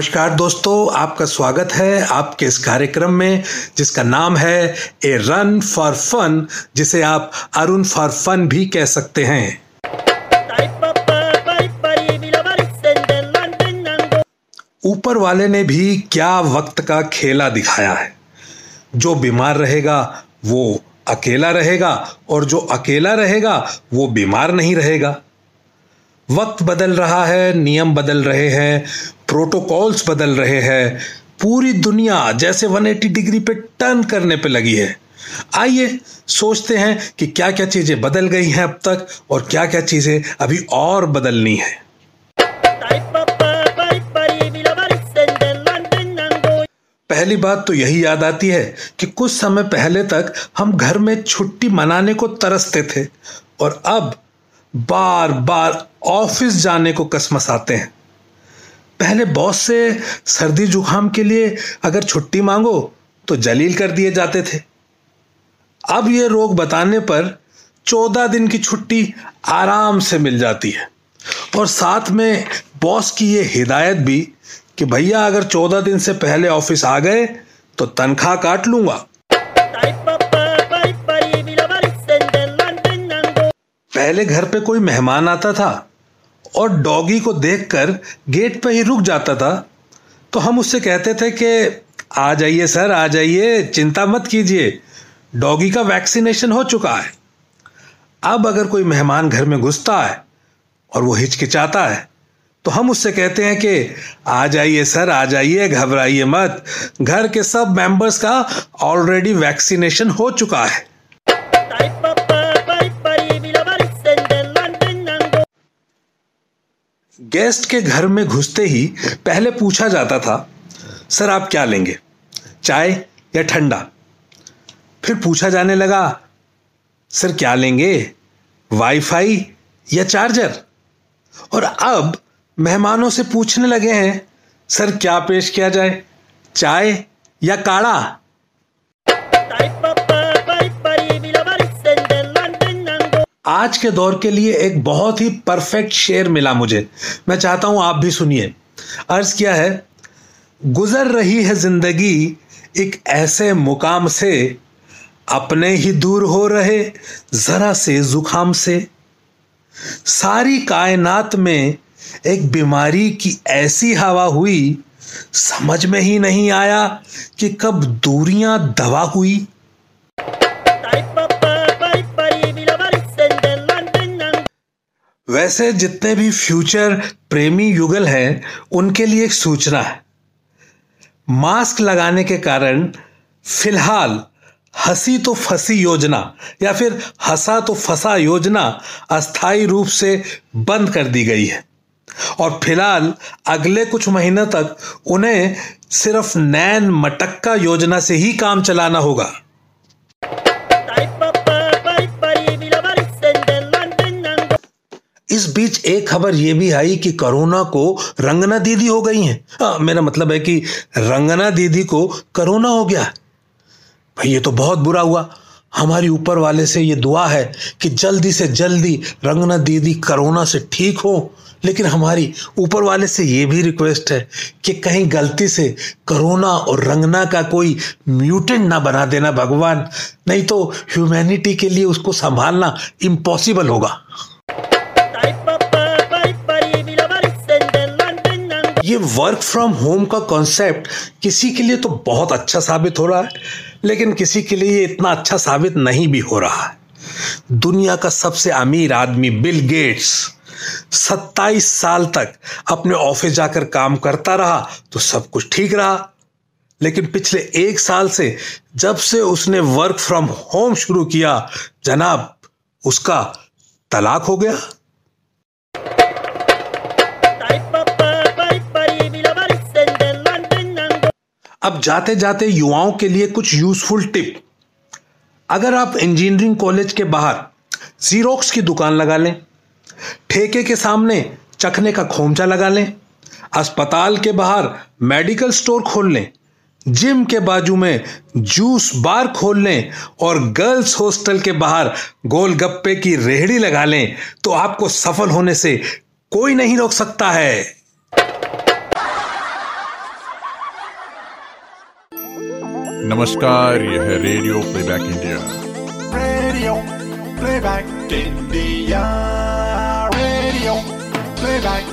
नमस्कार दोस्तों, आपका स्वागत है आपके इस कार्यक्रम में, जिसका नाम है ए रन फॉर फन, जिसे आप अरुण फॉर फन भी कह सकते हैं। ऊपर वाले ने भी क्या वक्त का खेला दिखाया है। जो बीमार रहेगा, वो अकेला रहेगा, और जो अकेला रहेगा, वो बीमार नहीं रहेगा। वक्त बदल रहा है, नियम बदल रहे हैं प्रोटोकॉल्स बदल रहे हैं। पूरी दुनिया जैसे 180 डिग्री पे टर्न करने पे लगी है। आइए सोचते हैं कि क्या क्या चीज़ें बदल गई हैं अब तक और क्या क्या चीज़ें अभी और बदलनी है। पहली बात तो यही याद आती है कि कुछ समय पहले तक हम घर में छुट्टी मनाने को तरसते थे और अब बार बार ऑफ़िस जाने को कसमस आते हैं। पहले बॉस से सर्दी जुकाम के लिए अगर छुट्टी मांगो तो जलील कर दिए जाते थे। अब ये रोग बताने पर चौदह दिन की छुट्टी आराम से मिल जाती है। और साथ में बॉस की ये हिदायत भी कि भैया, अगर चौदह दिन से पहले ऑफ़िस आ गए तो तनख्वाह काट लूँगा। पहले घर पे कोई मेहमान आता था और डॉगी को देखकर गेट पर ही रुक जाता था। तो हम उससे कहते थे कि, आ जाइए सर, आ जाइए, चिंता मत कीजिए, डॉगी का वैक्सीनेशन हो चुका है। अब अगर कोई मेहमान घर में घुसता है और वो हिचकिचाता है तो हम उससे कहते हैं कि, आ जाइए सर, आ जाइए, घबराइए मत, घर के सब मेंबर्स का ऑलरेडी वैक्सीनेशन हो चुका है। गेस्ट के घर में घुसते ही पहले पूछा जाता था, सर, आप क्या लेंगे? चाय या ठंडा? फिर पूछा जाने लगा, सर, क्या लेंगे? वाईफाई या चार्जर? और अब मेहमानों से पूछने लगे हैं, सर, क्या पेश किया जाए? चाय या काढ़ा? आज के दौर के लिए एक बहुत ही परफेक्ट शेर मिला मुझे। मैं चाहता हूँ आप भी सुनिए। अर्ज़ किया है, गुजर रही है ज़िंदगी एक ऐसे मुकाम से, अपने ही दूर हो रहे जरा से जुखाम से। सारी कायनात में एक बीमारी की ऐसी हवा हुई, समझ में ही नहीं आया कि कब दूरियाँ दवा हुई। वैसे जितने भी फ्यूचर प्रेमी युगल हैं, उनके लिए एक सूचना है। मास्क लगाने के कारण फ़िलहाल हँसी तो फंसी योजना या फिर हंसा तो फंसा योजना अस्थाई रूप से बंद कर दी गई है। और फ़िलहाल अगले कुछ महीनों तक उन्हें सिर्फ़ नैन मटक्का योजना से ही काम चलाना होगा। इस बीच एक खबर यह भी आई कि कोरोना को रंगना दीदी हो गई हैं। आ, मेरा मतलब है कि रंगना दीदी को कोरोना हो गया। भाई ये तो बहुत बुरा हुआ। हमारी ऊपर वाले से ये दुआ है कि जल्दी से जल्दी रंगना दीदी कोरोना से ठीक हो। लेकिन हमारी ऊपर वाले से ये भी रिक्वेस्ट है कि कहीं गलती से कोरोना और रंगना का कोई म्यूटेंट ना बना देना भगवान। नहीं तो ह्यूमैनिटी के लिए उसको संभालना इम्पॉसिबल होगा। ये वर्क फ्रॉम होम का कॉन्सेप्ट किसी के लिए तो बहुत अच्छा साबित हो रहा है, लेकिन किसी के लिए ये इतना अच्छा साबित नहीं भी हो रहा है। दुनिया का सबसे अमीर आदमी बिल गेट्स 27 साल तक अपने ऑफ़िस जाकर काम करता रहा तो सब कुछ ठीक रहा। लेकिन पिछले एक साल से जब से उसने वर्क फ्रॉम होम शुरू किया, जनाब, उसका तलाक हो गया। अब जाते जाते युवाओं के लिए कुछ यूजफुल टिप अगर आप इंजीनियरिंग कॉलेज के बाहर जीरोक्स की दुकान लगा लें, ठेके के सामने चखने का खोमचा लगा लें, अस्पताल के बाहर मेडिकल स्टोर खोल लें जिम के बाजू में जूस बार खोल लें और गर्ल्स हॉस्टल के बाहर गोलगप्पे की रेहड़ी लगा लें तो आपको सफल होने से कोई नहीं रोक सकता है। नमस्कार यह radio playback India radio playback India radio playback